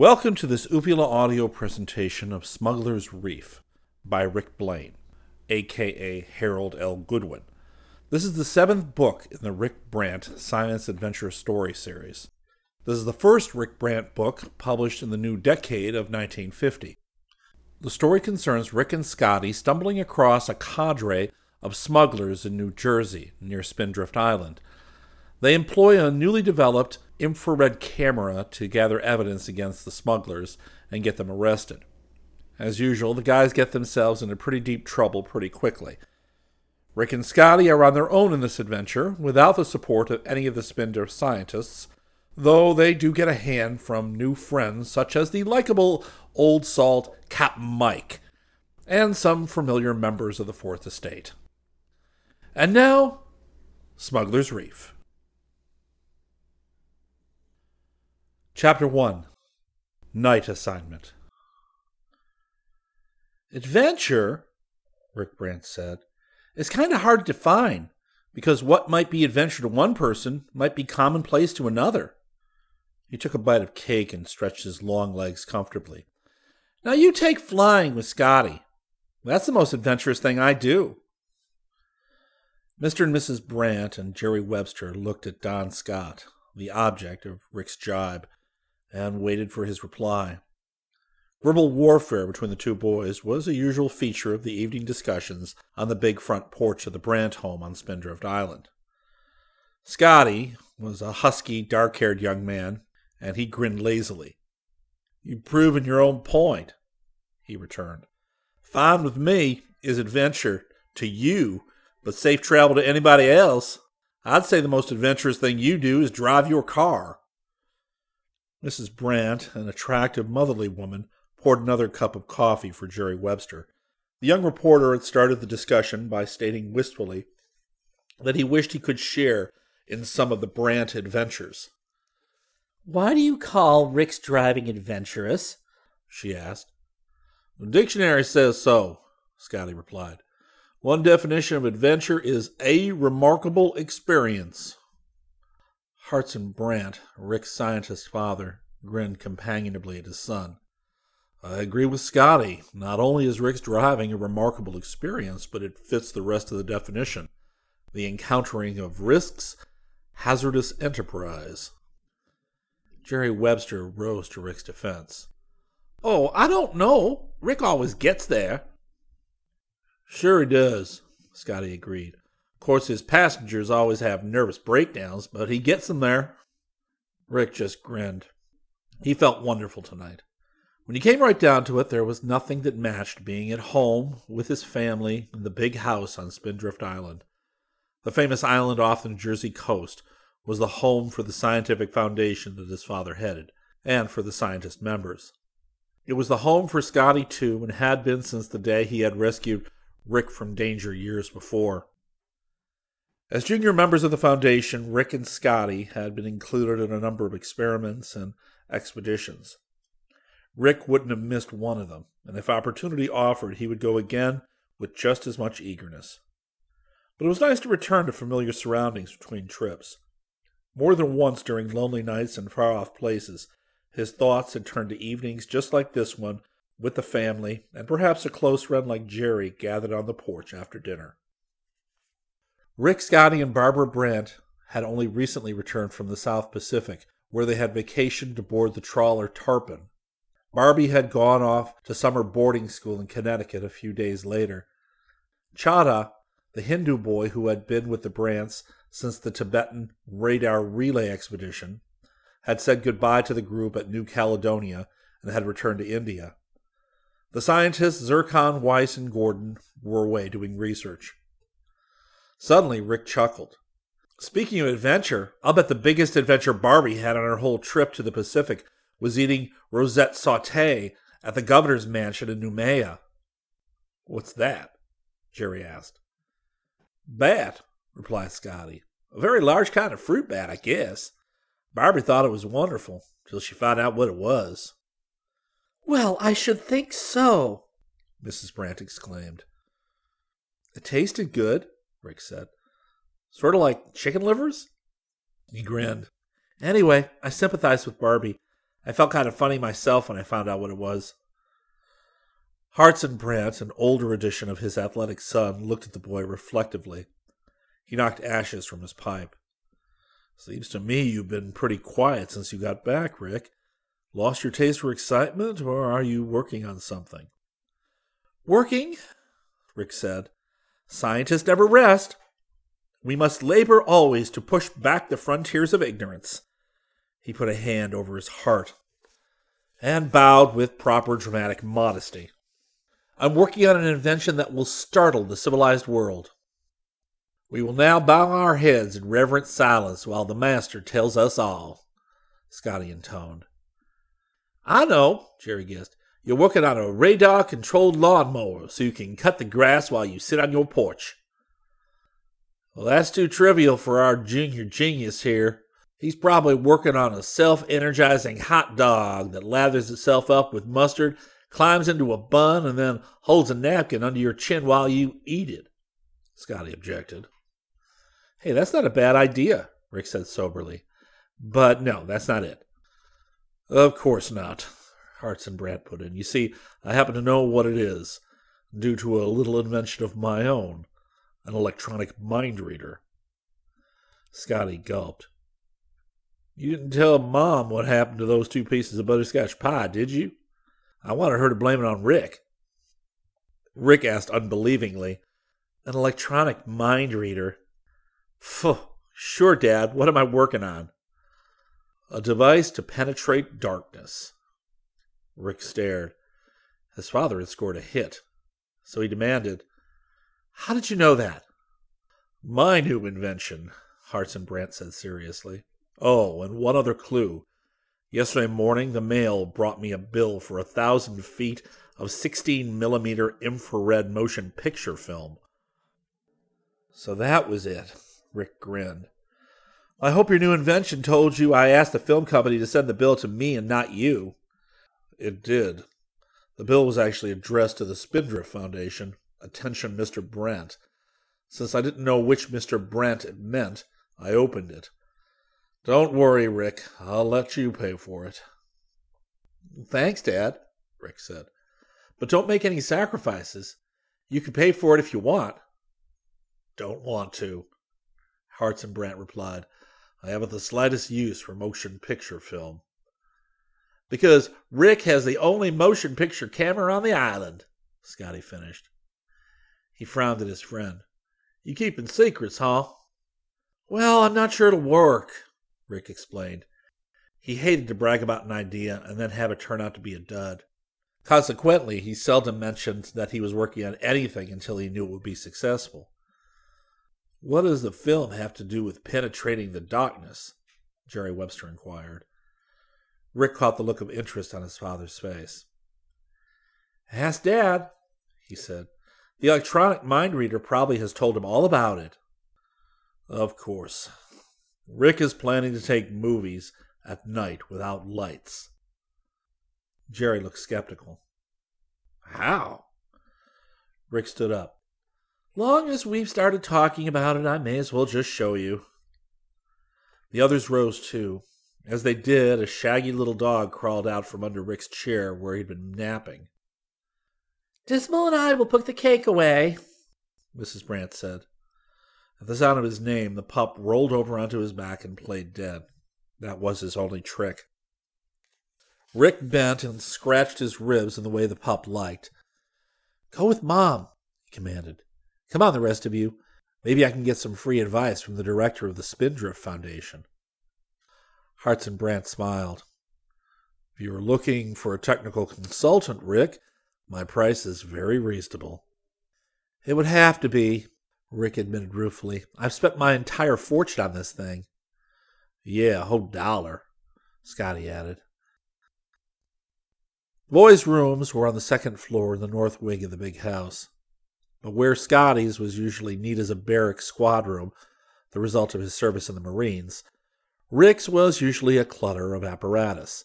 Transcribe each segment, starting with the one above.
Welcome to this Uvula audio presentation of Smuggler's Reef by Rick Blaine, aka Harold L. Goodwin. This is the seventh book in the Rick Brant Science Adventure Story series. This is the first Rick Brant book published in the new decade of 1950. The story concerns Rick and Scotty stumbling across a cadre of smugglers in New Jersey near Spindrift Island. They employ a newly developed infrared camera to gather evidence against the smugglers and get them arrested. As usual, the guys get themselves into pretty deep trouble pretty quickly. Rick and Scotty are on their own in this adventure, without the support of any of the Spindrift scientists, though they do get a hand from new friends such as the likable old salt Captain Mike, and some familiar members of the Fourth Estate. And now, Smuggler's Reef. Chapter 1 Night Assignment Adventure, Rick Brant said, is kind of hard to define because what might be adventure to one person might be commonplace to another. He took a bite of cake and stretched his long legs comfortably. Now you take flying with Scotty. That's the most adventurous thing I do. Mr. and Mrs. Brant and Jerry Webster looked at Don Scott, the object of Rick's jibe, and waited for his reply. Verbal warfare between the two boys was a usual feature of the evening discussions on the big front porch of the Brant home on Spindrift Island. Scotty was a husky, dark haired young man, and he grinned lazily. You've proven your own point, he returned. Fine with me is adventure to you, but safe travel to anybody else. I'd say the most adventurous thing you do is drive your car. Mrs. Brant, an attractive, motherly woman, poured another cup of coffee for Jerry Webster. The young reporter had started the discussion by stating wistfully that he wished he could share in some of the Brant adventures. Why do you call Rick's driving adventurous? she asked. The dictionary says so, Scotty replied. One definition of adventure is a remarkable experience. Hartson Brant, Rick's scientist father, grinned companionably at his son. I agree with Scotty. Not only is Rick's driving a remarkable experience, but it fits the rest of the definition the encountering of risks, hazardous enterprise. Jerry Webster rose to Rick's defense. Oh, I don't know. Rick always gets there. Sure he does, Scotty agreed. Of course, his passengers always have nervous breakdowns, but he gets them there. Rick just grinned. He felt wonderful tonight. When he came right down to it, there was nothing that matched being at home with his family in the big house on Spindrift Island. The famous island off the New Jersey coast was the home for the scientific foundation that his father headed, and for the scientist members. It was the home for Scotty, too, and had been since the day he had rescued Rick from danger years before. As junior members of the Foundation, Rick and Scotty had been included in a number of experiments and expeditions. Rick wouldn't have missed one of them, and if opportunity offered, he would go again with just as much eagerness. But it was nice to return to familiar surroundings between trips. More than once during lonely nights in far off places, his thoughts had turned to evenings just like this one with the family, and perhaps a close friend like Jerry gathered on the porch after dinner. Rick Scotty and Barbara Brant had only recently returned from the South Pacific, where they had vacationed aboard the trawler Tarpon. Barbie had gone off to summer boarding school in Connecticut a few days later. Chahda, the Hindu boy who had been with the Brants since the Tibetan radar relay expedition, had said goodbye to the group at New Caledonia and had returned to India. The scientists Zircon, Weiss, and Gordon were away doing research. Suddenly, Rick chuckled. Speaking of adventure, I'll bet the biggest adventure Barbie had on her whole trip to the Pacific was eating roussette saute at the governor's mansion in Noumea. What's that? Jerry asked. Bat, replied Scotty. A very large kind of fruit bat, I guess. Barbie thought it was wonderful till she found out what it was. Well, I should think so, Mrs. Brant exclaimed. It tasted good, Rick said. Sort of like chicken livers? He grinned. Anyway, I sympathized with Barbie. I felt kind of funny myself when I found out what it was. Hartson Brant, an older edition of his athletic son, looked at the boy reflectively. He knocked ashes from his pipe. Seems to me you've been pretty quiet since you got back, Rick. Lost your taste for excitement, or are you working on something? Working, Rick said. Scientists never rest. We must labor always to push back the frontiers of ignorance. He put a hand over his heart and bowed with proper dramatic modesty. I'm working on an invention that will startle the civilized world. We will now bow our heads in reverent silence while the master tells us all, Scotty intoned. I know, Jerry guessed. You're working on a radar controlled lawnmower so you can cut the grass while you sit on your porch. Well, that's too trivial for our junior genius here. He's probably working on a self energizing hot dog that lathers itself up with mustard, climbs into a bun, and then holds a napkin under your chin while you eat it. Scotty objected. Hey, that's not a bad idea, Rick said soberly. But no, that's not it. Of course not, Hartson Brant put in. You see, I happen to know what it is, due to a little invention of my own an electronic mind reader. Scotty gulped. You didn't tell Mom what happened to those two pieces of butterscotch pie, did you? I wanted her to blame it on Rick. Rick asked unbelievingly, An electronic mind reader? Phew, sure, Dad. What am I working on? A device to penetrate darkness. Rick stared. His father had scored a hit, so he demanded, How did you know that? My new invention, Hartson Brant said seriously. Oh, and one other clue. Yesterday morning, the mail brought me a bill for a thousand feet of 16 millimeter infrared motion picture film. So that was it. Rick grinned. I hope your new invention told you I asked the film company to send the bill to me and not you. It did. The bill was actually addressed to the Spindrift Foundation. Attention, Mr. Brant. Since I didn't know which Mr. Brant it meant, I opened it. Don't worry, Rick. I'll let you pay for it. Thanks, Dad, Rick said. But don't make any sacrifices. You can pay for it if you want. Don't want to, Hartson Brant replied. I haven't the slightest use for motion picture film. Because Rick has the only motion picture camera on the island, Scotty finished. He frowned at his friend. You keeping secrets, huh? Well, I'm not sure it'll work, Rick explained. He hated to brag about an idea and then have it turn out to be a dud. Consequently, he seldom mentioned that he was working on anything until he knew it would be successful. What does the film have to do with penetrating the darkness? Jerry Webster inquired. Rick caught the look of interest on his father's face. Ask Dad, he said. The electronic mind reader probably has told him all about it. Of course. Rick is planning to take movies at night without lights. Jerry looked skeptical. How? Rick stood up. Long as we've started talking about it, I may as well just show you. The others rose too. As they did, a shaggy little dog crawled out from under Rick's chair where he'd been napping. Dismal and I will put the cake away, Mrs. Brant said. At the sound of his name, the pup rolled over onto his back and played dead. That was his only trick. Rick bent and scratched his ribs in the way the pup liked. Go with Mom, he commanded. Come on, the rest of you. Maybe I can get some free advice from the director of the Spindrift Foundation. Hartson Brant smiled. If you are looking for a technical consultant, Rick, My price is very reasonable. It would have to be, Rick admitted ruefully. I've spent my entire fortune on this thing. Yeah, a whole dollar, Scotty added. The boys' rooms were on the second floor in the north wing of the big house. But where Scotty's was usually neat as a barrack squad room, the result of his service in the Marines, Rick's was usually a clutter of apparatus.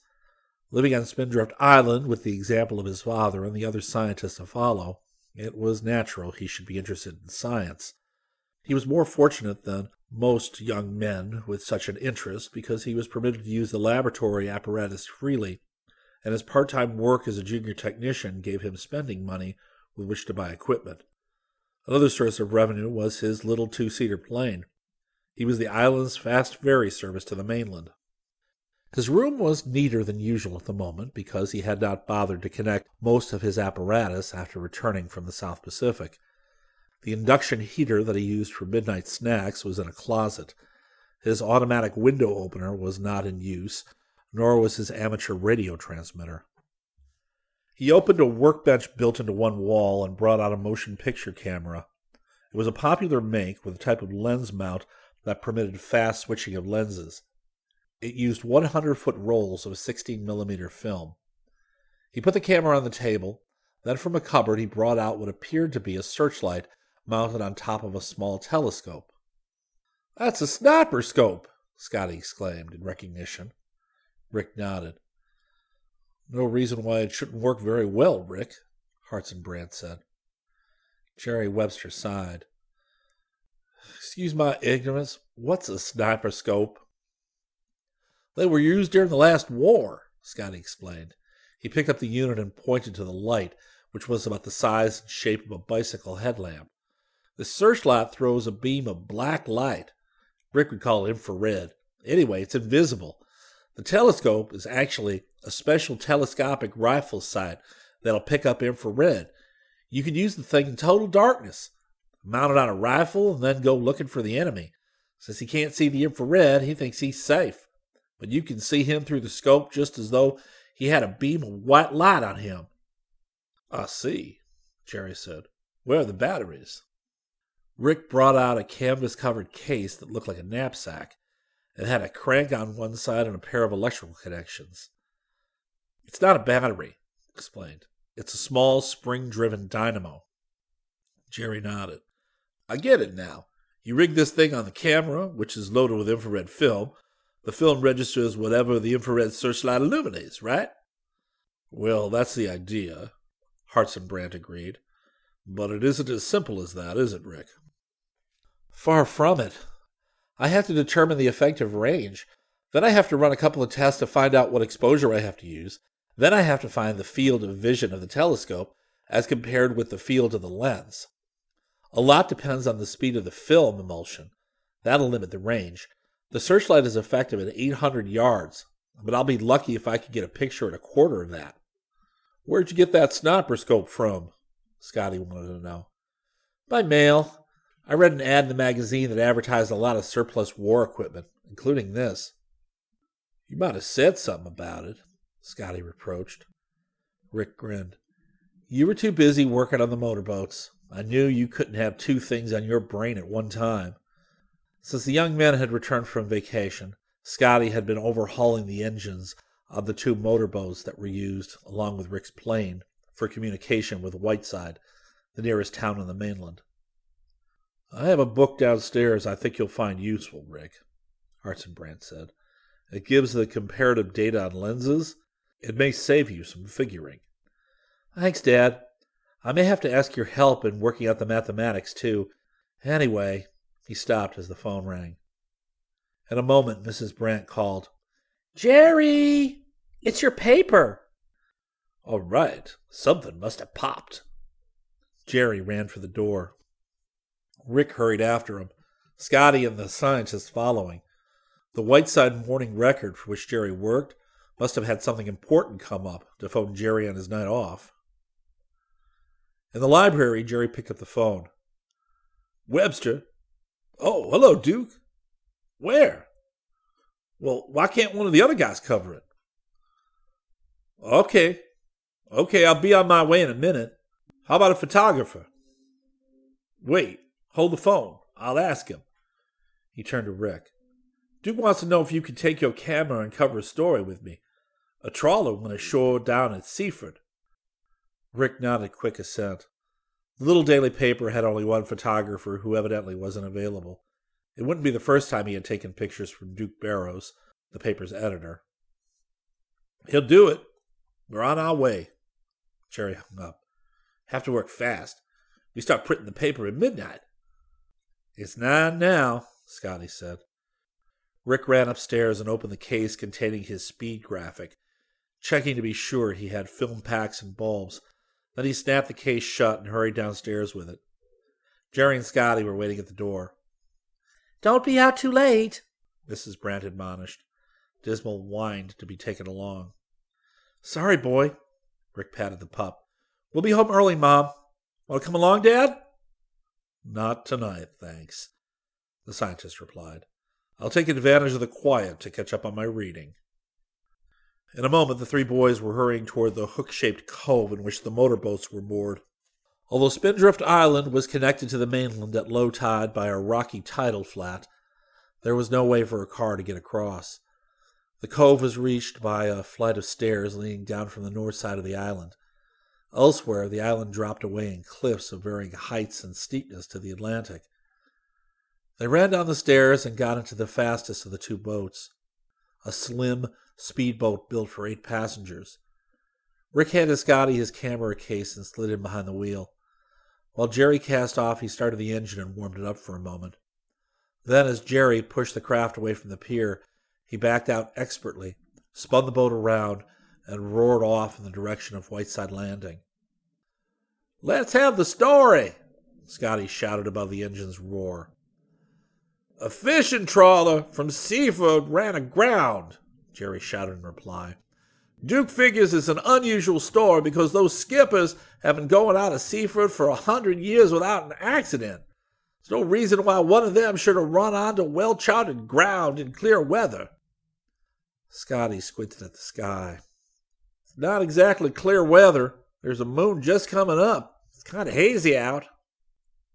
Living on Spindrift Island with the example of his father and the other scientists to follow, it was natural he should be interested in science. He was more fortunate than most young men with such an interest because he was permitted to use the laboratory apparatus freely, and his part time work as a junior technician gave him spending money with which to buy equipment. Another source of revenue was his little two seater plane. He was the island's fast ferry service to the mainland. His room was neater than usual at the moment because he had not bothered to connect most of his apparatus after returning from the South Pacific. The induction heater that he used for midnight snacks was in a closet. His automatic window opener was not in use, nor was his amateur radio transmitter. He opened a workbench built into one wall and brought out a motion picture camera. It was a popular make with a type of lens mount that permitted fast switching of lenses. It used 100 foot rolls of 16 millimeter film. He put the camera on the table. Then from a cupboard he brought out what appeared to be a searchlight mounted on top of a small telescope. That's a sniper scope, Scotty exclaimed in recognition. Rick nodded. No reason why it shouldn't work very well, Rick, Hartson Brant said. Jerry Webster sighed. Excuse my ignorance, what's a sniper scope? They were used during the last war, Scotty explained. He picked up the unit and pointed to the light, which was about the size and shape of a bicycle headlamp. The searchlight throws a beam of black light. Rick would call it infrared. Anyway, it's invisible. The telescope is actually a special telescopic rifle sight that'll pick up infrared. You can use the thing in total darkness, mount it on a rifle, and then go looking for the enemy. Since he can't see the infrared, he thinks he's safe. But you can see him through the scope just as though he had a beam of white light on him. I see, Jerry said. Where are the batteries? Rick brought out a canvas covered case that looked like a knapsack. It had a crank on one side and a pair of electrical connections. It's not a battery, explained. It's a small spring driven dynamo. Jerry nodded. I get it now. You rig this thing on the camera, which is loaded with infrared film. The film registers whatever the infrared searchlight illuminates, right? Well, that's the idea, Hartson Brant agreed. But it isn't as simple as that, is it, Rick? Far from it. I have to determine the effective range. Then I have to run a couple of tests to find out what exposure I have to use. Then I have to find the field of vision of the telescope as compared with the field of the lens. A lot depends on the speed of the film emulsion. That'll limit the range. The searchlight is effective at 800 yards, but I'll be lucky if I can get a picture at a quarter of that. Where'd you get that sniper scope from? Scotty wanted to know. By mail. I read an ad in the magazine that advertised a lot of surplus war equipment, including this. You might have said something about it, Scotty reproached. Rick grinned. You were too busy working on the motorboats. I knew you couldn't have two things on your brain at one time. Since the young men had returned from vacation, Scotty had been overhauling the engines of the two motorboats that were used, along with Rick's plane, for communication with Whiteside, the nearest town on the mainland. I have a book downstairs I think you'll find useful, Rick, Hartson Brant said. It gives the comparative data on lenses. It may save you some figuring. Thanks, Dad. I may have to ask your help in working out the mathematics, too. Anyway, he stopped as the phone rang. In a moment, Mrs. Brant called, Jerry! It's your paper! All right, something must have popped. Jerry ran for the door. Rick hurried after him, Scotty and the scientist following. The Whiteside Morning Record, for which Jerry worked, must have had something important come up to phone Jerry on his night off. In the library, Jerry picked up the phone. Webster? Oh, hello, Duke. Where? Well, why can't one of the other guys cover it? Okay. Okay, I'll be on my way in a minute. How about a photographer? Wait, hold the phone. I'll ask him. He turned to Rick. Duke wants to know if you can take your camera and cover a story with me. A trawler went ashore down at Seaford. Rick nodded quick assent. The little daily paper had only one photographer who evidently wasn't available. It wouldn't be the first time he had taken pictures from Duke Barrows, the paper's editor. He'll do it. We're on our way. Jerry hung up. Have to work fast. We start printing the paper at midnight. It's nine now, Scotty said. Rick ran upstairs and opened the case containing his speed graphic, checking to be sure he had film packs and bulbs. Then he snapped the case shut and hurried downstairs with it. Jerry and Scotty were waiting at the door. Don't be out too late, Mrs. Brant admonished. Dismal whined to be taken along. Sorry, boy. Rick patted the pup. We'll be home early, Mom. Want to come along, Dad? Not tonight, thanks, the scientist replied. I'll take advantage of the quiet to catch up on my reading. In a moment, the three boys were hurrying toward the hook shaped cove in which the motorboats were moored. Although Spindrift Island was connected to the mainland at low tide by a rocky tidal flat, there was no way for a car to get across. The cove was reached by a flight of stairs leading down from the north side of the island. Elsewhere, the island dropped away in cliffs of varying heights and steepness to the Atlantic. They ran down the stairs and got into the fastest of the two boats, a slim speedboat built for eight passengers. Rick handed Scotty his camera case and slid in behind the wheel. While Jerry cast off, he started the engine and warmed it up for a moment. Then, as Jerry pushed the craft away from the pier, he backed out expertly, spun the boat around, and roared off in the direction of Whiteside Landing. Let's have the story, Scotty shouted above the engine's roar. A fishing trawler from Seaford ran aground, Jerry shouted in reply. Duke figures it's an unusual story because those skippers have been going out of Seaford for a hundred years without an accident. There's no reason why one of them should have run onto well charted ground in clear weather. Scotty squinted at the sky. It's not exactly clear weather. There's a moon just coming up. It's kind of hazy out.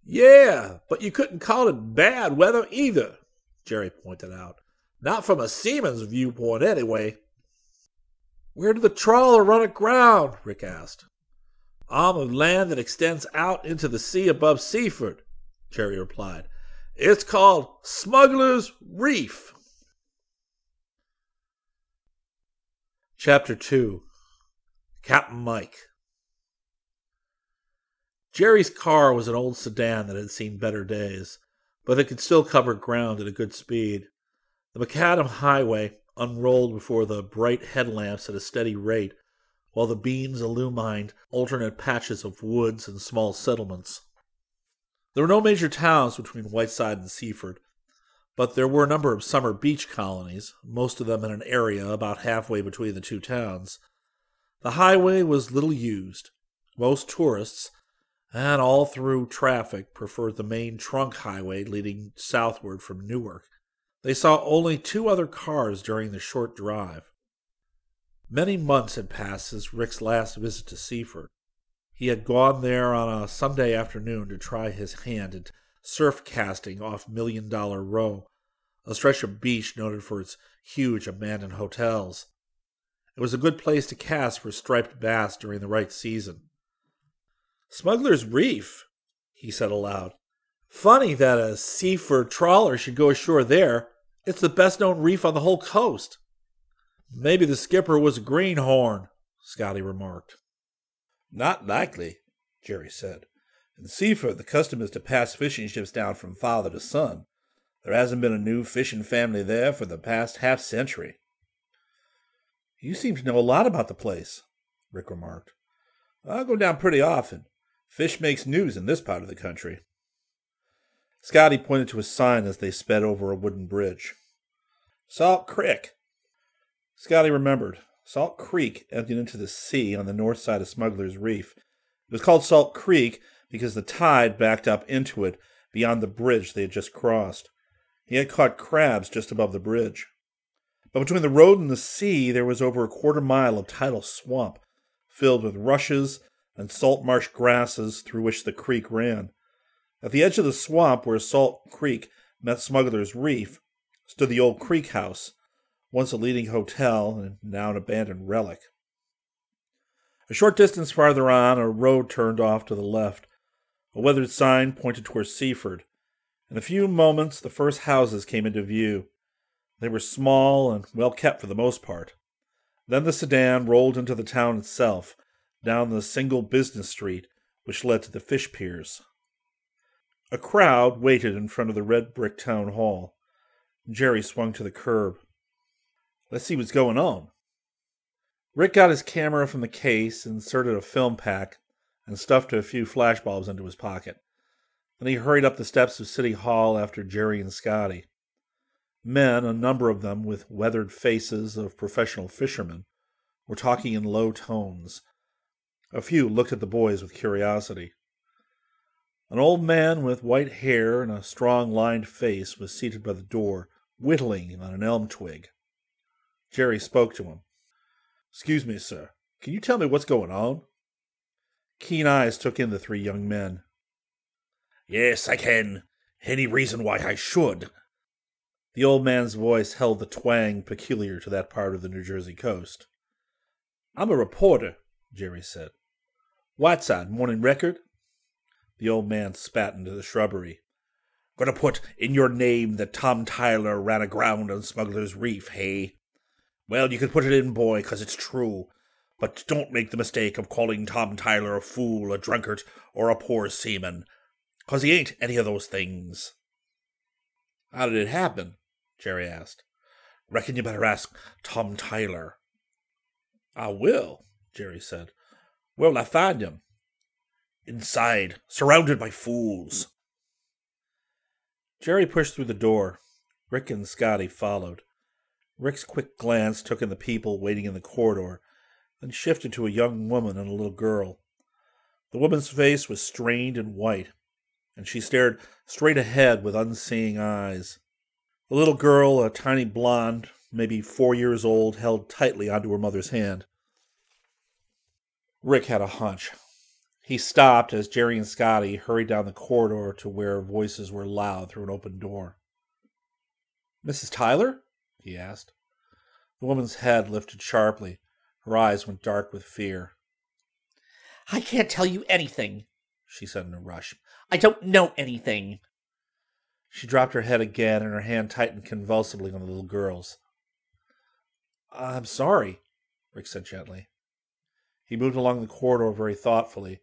Yeah, but you couldn't call it bad weather either, Jerry pointed out. Not from a seaman's viewpoint, anyway. Where did the trawler run aground? Rick asked. Arm of land that extends out into the sea above Seaford, Jerry replied. It's called Smuggler's Reef. Chapter 2 Captain Mike Jerry's car was an old sedan that had seen better days, but it could still cover ground at a good speed. The macadam highway unrolled before the bright headlamps at a steady rate, while the beams illumined alternate patches of woods and small settlements. There were no major towns between Whiteside and Seaford, but there were a number of summer beach colonies, most of them in an area about halfway between the two towns. The highway was little used. Most tourists, and all through traffic preferred the main trunk highway leading southward from Newark. They saw only two other cars during the short drive. Many months had passed since Rick's last visit to Seaford. He had gone there on a Sunday afternoon to try his hand at surf casting off Million Dollar Row, a stretch of beach noted for its huge abandoned hotels. It was a good place to cast for striped bass during the right season. Smuggler's Reef, he said aloud. Funny that a Seaford trawler should go ashore there. It's the best known reef on the whole coast. Maybe the skipper was a greenhorn, Scotty remarked. Not likely, Jerry said. In Seaford, the custom is to pass fishing ships down from father to son. There hasn't been a new fishing family there for the past half century. You seem to know a lot about the place, Rick remarked. I go down pretty often. Fish makes news in this part of the country. Scotty pointed to a sign as they sped over a wooden bridge. Salt Creek. Scotty remembered. Salt Creek emptied into the sea on the north side of Smuggler's Reef. It was called Salt Creek because the tide backed up into it beyond the bridge they had just crossed. He had caught crabs just above the bridge. But between the road and the sea, there was over a quarter mile of tidal swamp, filled with rushes and salt marsh grasses through which the creek ran. At the edge of the swamp where Salt Creek met Smuggler's Reef stood the old Creek House, once a leading hotel and now an abandoned relic. A short distance farther on, a road turned off to the left. A weathered sign pointed towards Seaford. In a few moments, the first houses came into view. They were small and well kept for the most part. Then the sedan rolled into the town itself, down the single business street which led to the fish piers. A crowd waited in front of the red brick town hall. Jerry swung to the curb. Let's see what's going on. Rick got his camera from the case, inserted a film pack, and stuffed a few flashbulbs into his pocket. Then he hurried up the steps of City Hall after Jerry and Scotty. Men, a number of them with weathered faces of professional fishermen, were talking in low tones. A few looked at the boys with curiosity. An old man with white hair and a strong lined face was seated by the door, whittling on an elm twig. Jerry spoke to him. Excuse me, sir. Can you tell me what's going on? Keen eyes took in the three young men. Yes, I can. Any reason why I should? The old man's voice held the twang peculiar to that part of the New Jersey coast. I'm a reporter, Jerry said. Whiteside, Morning Record? The old man spat into the shrubbery. Gonna put in your name that Tom Tyler ran aground on Smuggler's Reef, hey? Well, you can put it in, boy, 'cause it's true. But don't make the mistake of calling Tom Tyler a fool, a drunkard, or a poor seaman, 'cause he ain't any of those things. How did it happen? Jerry asked. Reckon you better ask Tom Tyler. I will, Jerry said. Where'll I find him? Inside, surrounded by fools. Jerry pushed through the door. Rick and Scotty followed. Rick's quick glance took in the people waiting in the corridor, then shifted to a young woman and a little girl. The woman's face was strained and white, and she stared straight ahead with unseeing eyes. The little girl, a tiny blonde, maybe four years old, held tightly onto her mother's hand. Rick had a hunch. He stopped as Jerry and Scotty hurried down the corridor to where voices were loud through an open door. Mrs. Tyler? he asked. The woman's head lifted sharply. Her eyes went dark with fear. I can't tell you anything, she said in a rush. I don't know anything. She dropped her head again, and her hand tightened convulsively on the little girl's. I'm sorry, Rick said gently. He moved along the corridor very thoughtfully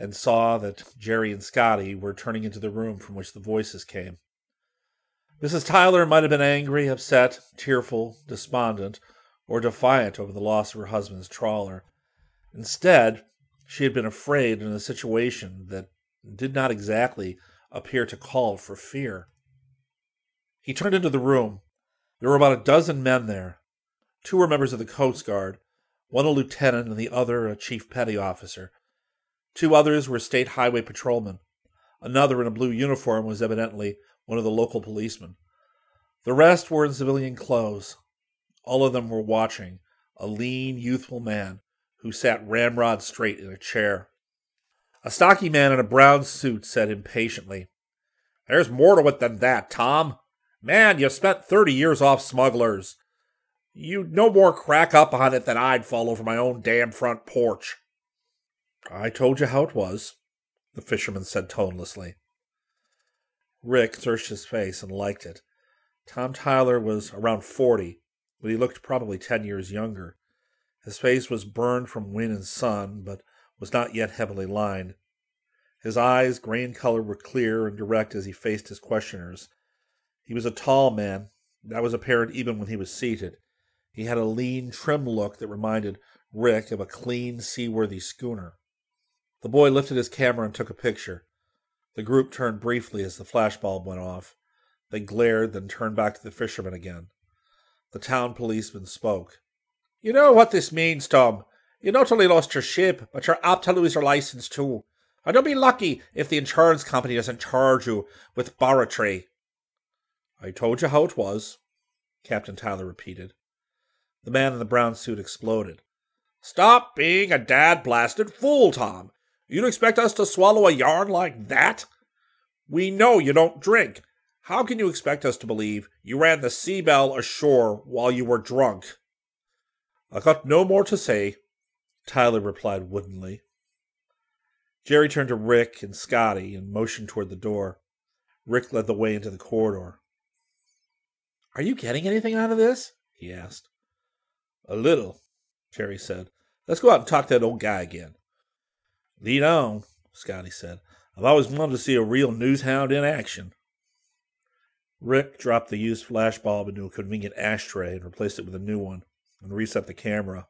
and saw that Jerry and Scotty were turning into the room from which the voices came. Mrs. Tyler might have been angry, upset, tearful, despondent, or defiant over the loss of her husband's trawler. Instead, she had been afraid in a situation that did not exactly appear to call for fear. He turned into the room. There were about a dozen men there. Two were members of the Coast Guard, one a lieutenant and the other a chief petty officer. Two others were state highway patrolmen. Another in a blue uniform was evidently one of the local policemen. The rest were in civilian clothes. All of them were watching a lean, youthful man who sat ramrod straight in a chair. A stocky man in a brown suit said impatiently, There's more to it than that, Tom. Man, you've spent 30 years off smugglers. You'd no more crack up on it than I'd fall over my own damn front porch. I told you how it was, the fisherman said tonelessly. Rick searched his face and liked it. Tom Tyler was around 40, but he looked probably 10 years younger. His face was burned from wind and sun, but was not yet heavily lined. His eyes, gray in color, were clear and direct as he faced his questioners. He was a tall man. That was apparent even when he was seated. He had a lean, trim look that reminded Rick of a clean, seaworthy schooner. The boy lifted his camera and took a picture. The group turned briefly as the flashbulb went off. They glared, then turned back to the fisherman again. The town policeman spoke. You know what this means, Tom. You not only lost your ship, but you're apt to lose your license too. And you'll be lucky if the insurance company doesn't charge you with barratry. I told you how it was, Captain Tyler repeated. The man in the brown suit exploded. Stop being a dad blasted fool, Tom. You'd expect us to swallow a yarn like that? We know you don't drink. How can you expect us to believe you ran the Seabelle ashore while you were drunk? I got no more to say, Tyler replied woodenly. Jerry turned to Rick and Scotty and motioned toward the door. Rick led the way into the corridor. Are you getting anything out of this? he asked. A little, Jerry said. Let's go out and talk to that old guy again. Lead on, Scotty said. I've always wanted to see a real news hound in action. Rick dropped the used flash bulb into a convenient ashtray and replaced it with a new one and reset the camera.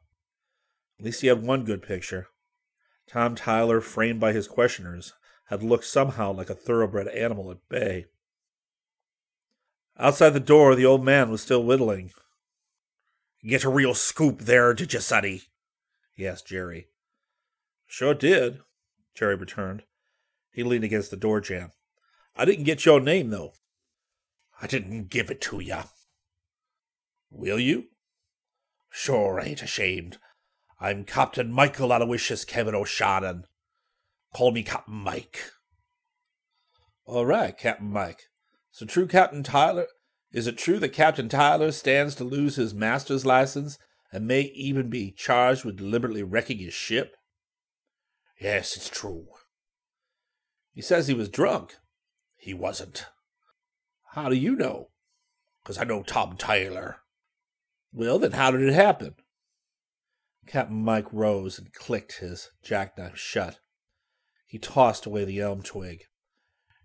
At least he had one good picture. Tom Tyler, framed by his questioners, had looked somehow like a thoroughbred animal at bay. Outside the door, the old man was still whittling. Get a real scoop there, did you, Sonny? he asked Jerry. Sure did, Jerry returned. He leaned against the door jamb. I didn't get your name, though. I didn't give it to you. Will you? Sure, ain't ashamed. I'm Captain Michael Aloysius Kevin O'Shannon. Call me Captain Mike. All right, Captain Mike. So true, Captain Tyler. Is it true that Captain Tyler stands to lose his master's license and may even be charged with deliberately wrecking his ship? Yes, it's true. He says he was drunk. He wasn't. How do you know? Because I know Tom Tyler. Well, then how did it happen? Captain Mike rose and clicked his jackknife shut. He tossed away the elm twig.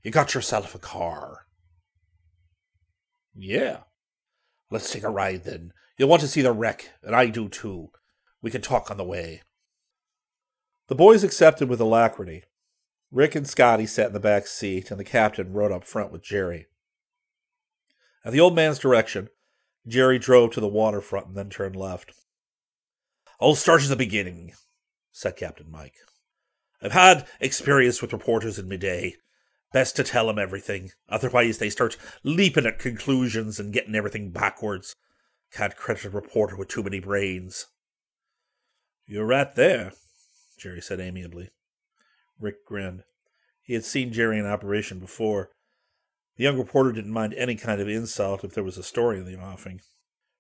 You got yourself a car. Yeah. Let's take a ride then. You'll want to see the wreck, and I do too. We can talk on the way. The boys accepted with alacrity. Rick and Scotty sat in the back seat, and the captain rode up front with Jerry. At the old man's direction, Jerry drove to the waterfront and then turned left. I'll start at the beginning, said Captain Mike. I've had experience with reporters in midday. Best to tell 'em everything, otherwise they start leaping at conclusions and getting everything backwards. Can't credit a reporter with too many brains. You're right there, Jerry said amiably. Rick grinned. He had seen Jerry in operation before. The young reporter didn't mind any kind of insult if there was a story in the offing.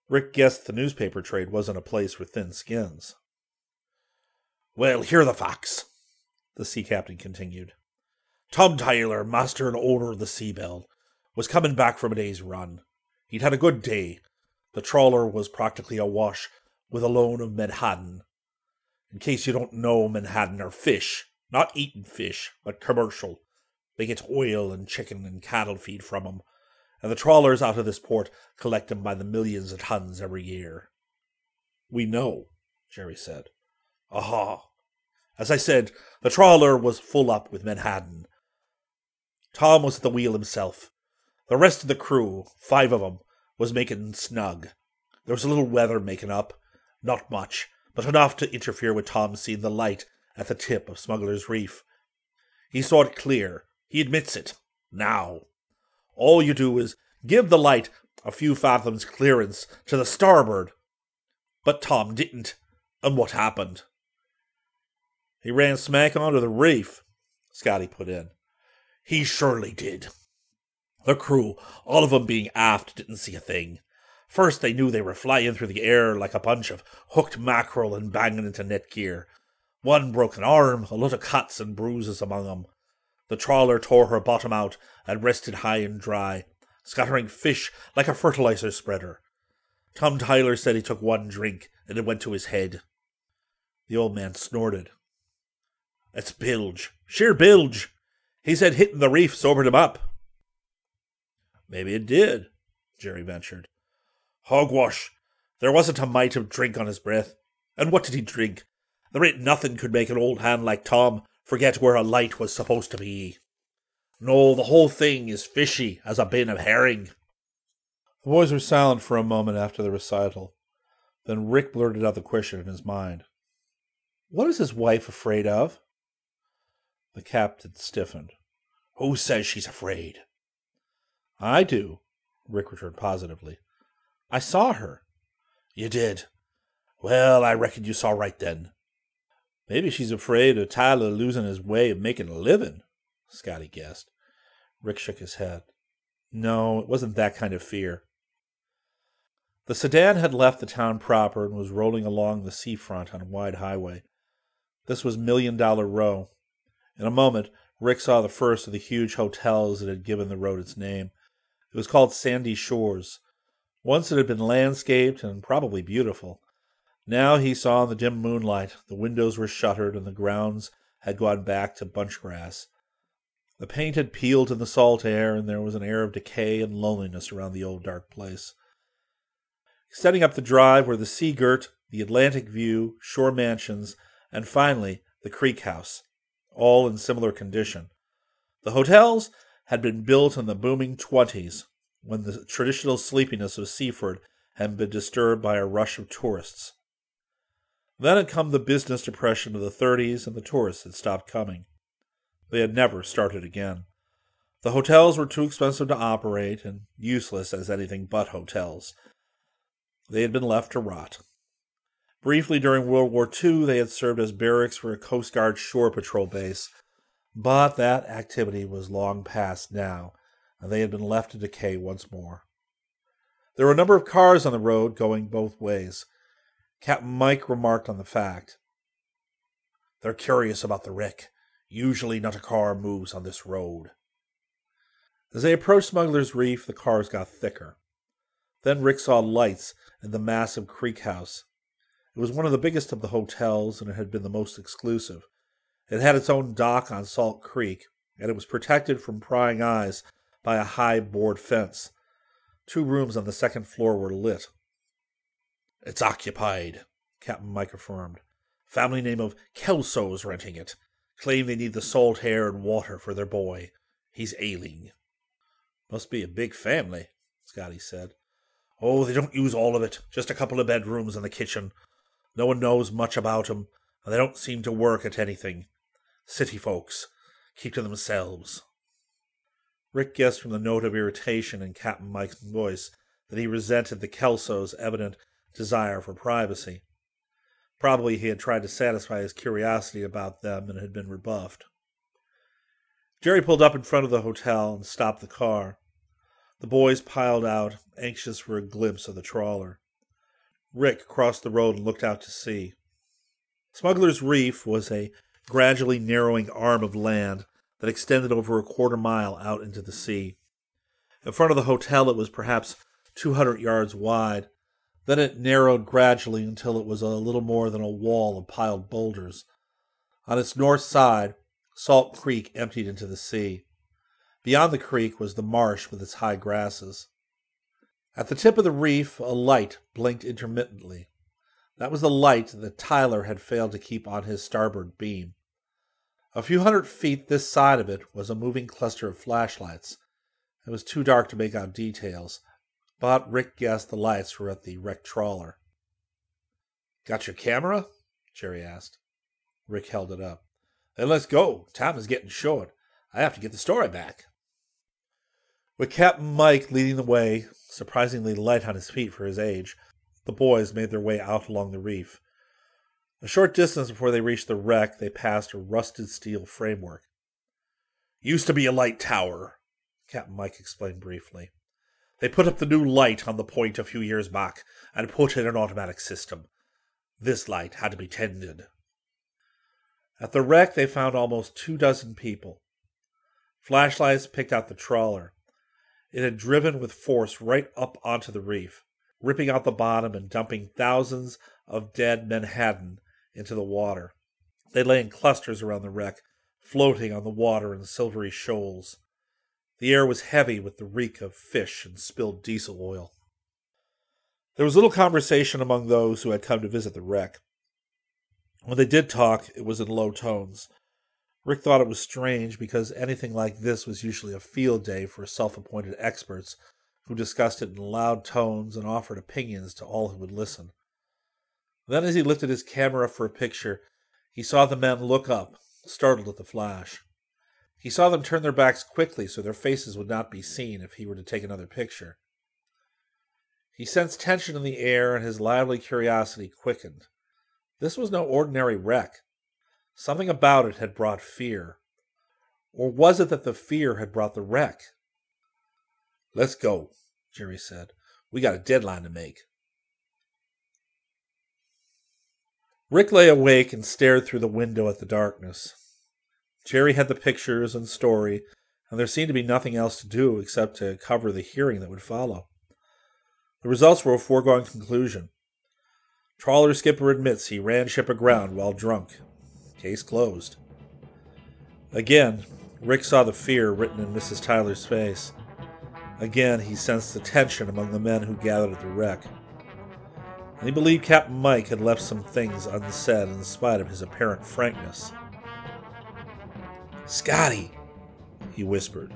Rick guessed the newspaper trade wasn't a place for thin skins. Well, here are the facts, the sea captain continued. Tom Tyler, master and owner of the Seabelle, was coming back from a day's run. He'd had a good day. The trawler was practically awash with a load of menhaden. In case you don't know, menhaden are fish, not eaten fish, but commercial. They get oil and chicken and cattle feed from 'em, and the trawlers out of this port collect 'em by the millions of tons every year. We know, Jerry said. Aha. As I said, the trawler was full up with menhaden. Tom was at the wheel himself. The rest of the crew, five of 'em, was making snug. There was a little weather making up, not much, but enough to interfere with Tom seeing the light at the tip of Smuggler's Reef. He saw it clear. He admits it. Now. All you do is give the light a few fathoms clearance to the starboard. But Tom didn't. And what happened? He ran smack onto the reef, Scotty put in. He surely did. The crew, all of 'em being aft, didn't see a thing. First, they knew they were flying through the air like a bunch of hooked mackerel and banging into net gear. One broken arm, a lot of cuts and bruises among among 'em. The trawler tore her bottom out and rested high and dry, scattering fish like a fertilizer spreader. Tom Tyler said he took one drink and it went to his head. The old man snorted. It's bilge, sheer bilge. He said hitting the reef sobered him up. Maybe it did, Jerry ventured. Hogwash. There wasn't a mite of drink on his breath. And what did he drink? There ain't nothing could make an old hand like Tom forget where a light was supposed to be. No, the whole thing is fishy as a bin of herring. The boys were silent for a moment after the recital. Then Rick blurted out the question in his mind. What is his wife afraid of? The captain stiffened. Who says she's afraid? I do, Rick returned positively. I saw her. You did. Well, I reckon you saw right then. Maybe she's afraid of Tyler losing his way of making a living, Scotty guessed. Rick shook his head. No, it wasn't that kind of fear. The sedan had left the town proper and was rolling along the seafront on a wide highway. This was Million Dollar Row. In a moment, Rick saw the first of the huge hotels that had given the road its name. It was called Sandy Shores. Once it had been landscaped and probably beautiful. Now he saw in the dim moonlight the windows were shuttered and the grounds had gone back to bunch grass. The paint had peeled in the salt air, and there was an air of decay and loneliness around the old dark place. Setting up the drive were the Sea Girt, the Atlantic View, Shore Mansions, and finally the Creek House, all in similar condition. The hotels had been built in the booming 20s, when the traditional sleepiness of Seaford had been disturbed by a rush of tourists. Then had come the business depression of the 30s, and the tourists had stopped coming. They had never started again. The hotels were too expensive to operate and useless as anything but hotels. They had been left to rot. Briefly during World War II, they had served as barracks for a Coast Guard shore patrol base, but that activity was long past now, and they had been left to decay once more. There were a number of cars on the road going both ways. Captain Mike remarked on the fact. They're curious about the wreck. Usually not a car moves on this road. As they approached Smuggler's Reef, the cars got thicker. Then Rick saw lights in the massive creek house. It was one of the biggest of the hotels, and it had been the most exclusive. It had its own dock on Salt Creek, and it was protected from prying eyes by a high board fence. Two rooms on the second floor were lit. It's occupied, Captain Mike affirmed. Family name of Kelso's renting it. Claim they need the salt air and water for their boy. He's ailing. Must be a big family, Scotty said. Oh, they don't use all of it. Just a couple of bedrooms and the kitchen. No one knows much about 'em, and they don't seem to work at anything. City folks. Keep to themselves. Rick guessed from the note of irritation in Captain Mike's voice that he resented the Kelsos' evident desire for privacy. Probably he had tried to satisfy his curiosity about them and had been rebuffed. Jerry pulled up in front of the hotel and stopped the car. The boys piled out, anxious for a glimpse of the trawler. Rick crossed the road and looked out to sea. Smuggler's Reef was a gradually narrowing arm of land that extended over a quarter mile out into the sea. In front of the hotel, it was perhaps 200 yards wide. Then it narrowed gradually until it was a little more than a wall of piled boulders. On its north side, Salt Creek emptied into the sea. Beyond the creek was the marsh with its high grasses. At the tip of the reef, a light blinked intermittently. That was the light that Tyler had failed to keep on his starboard beam. A few hundred feet this side of it was a moving cluster of flashlights. It was too dark to make out details, but Rick guessed the lights were at the wrecked trawler. Got your camera? Jerry asked. Rick held it up. Then let's go. Time is getting short. I have to get the story back. With Captain Mike leading the way, surprisingly light on his feet for his age, the boys made their way out along the reef. A short distance before they reached the wreck, they passed a rusted steel framework. Used to be a light tower, Captain Mike explained briefly. They put up the new light on the point a few years back and put in an automatic system. This light had to be tended. At the wreck, they found almost two dozen people. Flashlights picked out the trawler. It had driven with force right up onto the reef, ripping out the bottom and dumping thousands of dead Menhaden into the water. They lay in clusters around the wreck, floating on the water in silvery shoals. The air was heavy with the reek of fish and spilled diesel oil. There was little conversation among those who had come to visit the wreck. When they did talk, it was in low tones. Rick thought it was strange because anything like this was usually a field day for self appointed experts who discussed it in loud tones and offered opinions to all who would listen. Then, as he lifted his camera for a picture, he saw the men look up, startled at the flash. He saw them turn their backs quickly so their faces would not be seen if he were to take another picture. He sensed tension in the air, and his lively curiosity quickened. This was no ordinary wreck. Something about it had brought fear. Or was it that the fear had brought the wreck? Let's go, Jerry said. We got a deadline to make. Rick lay awake and stared through the window at the darkness. Jerry had the pictures and story, and there seemed to be nothing else to do except to cover the hearing that would follow. The results were a foregone conclusion. Trawler skipper admits he ran ship aground while drunk. Case closed. Again, Rick saw the fear written in Mrs. Tyler's face. Again, he sensed the tension among the men who gathered at the wreck. And he believed Captain Mike had left some things unsaid in spite of his apparent frankness. Scotty, he whispered.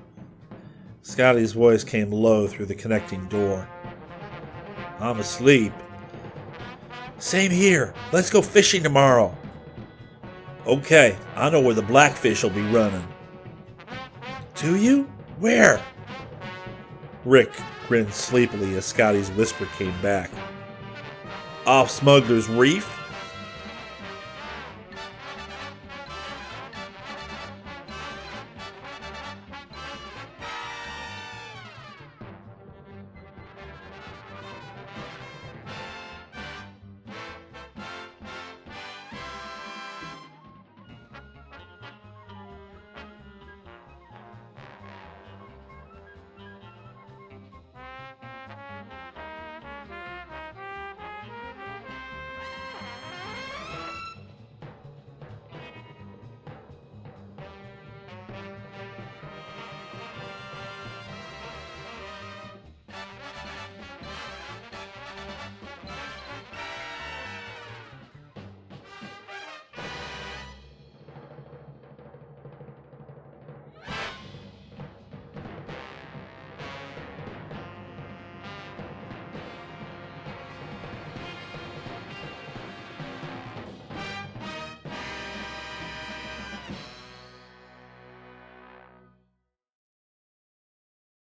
Scotty's voice came low through the connecting door. I'm asleep. Same here. Let's go fishing tomorrow. Okay, I know where the blackfish will be running. Do you? Where? Rick grinned sleepily as Scotty's whisper came back. Off Smuggler's Reef?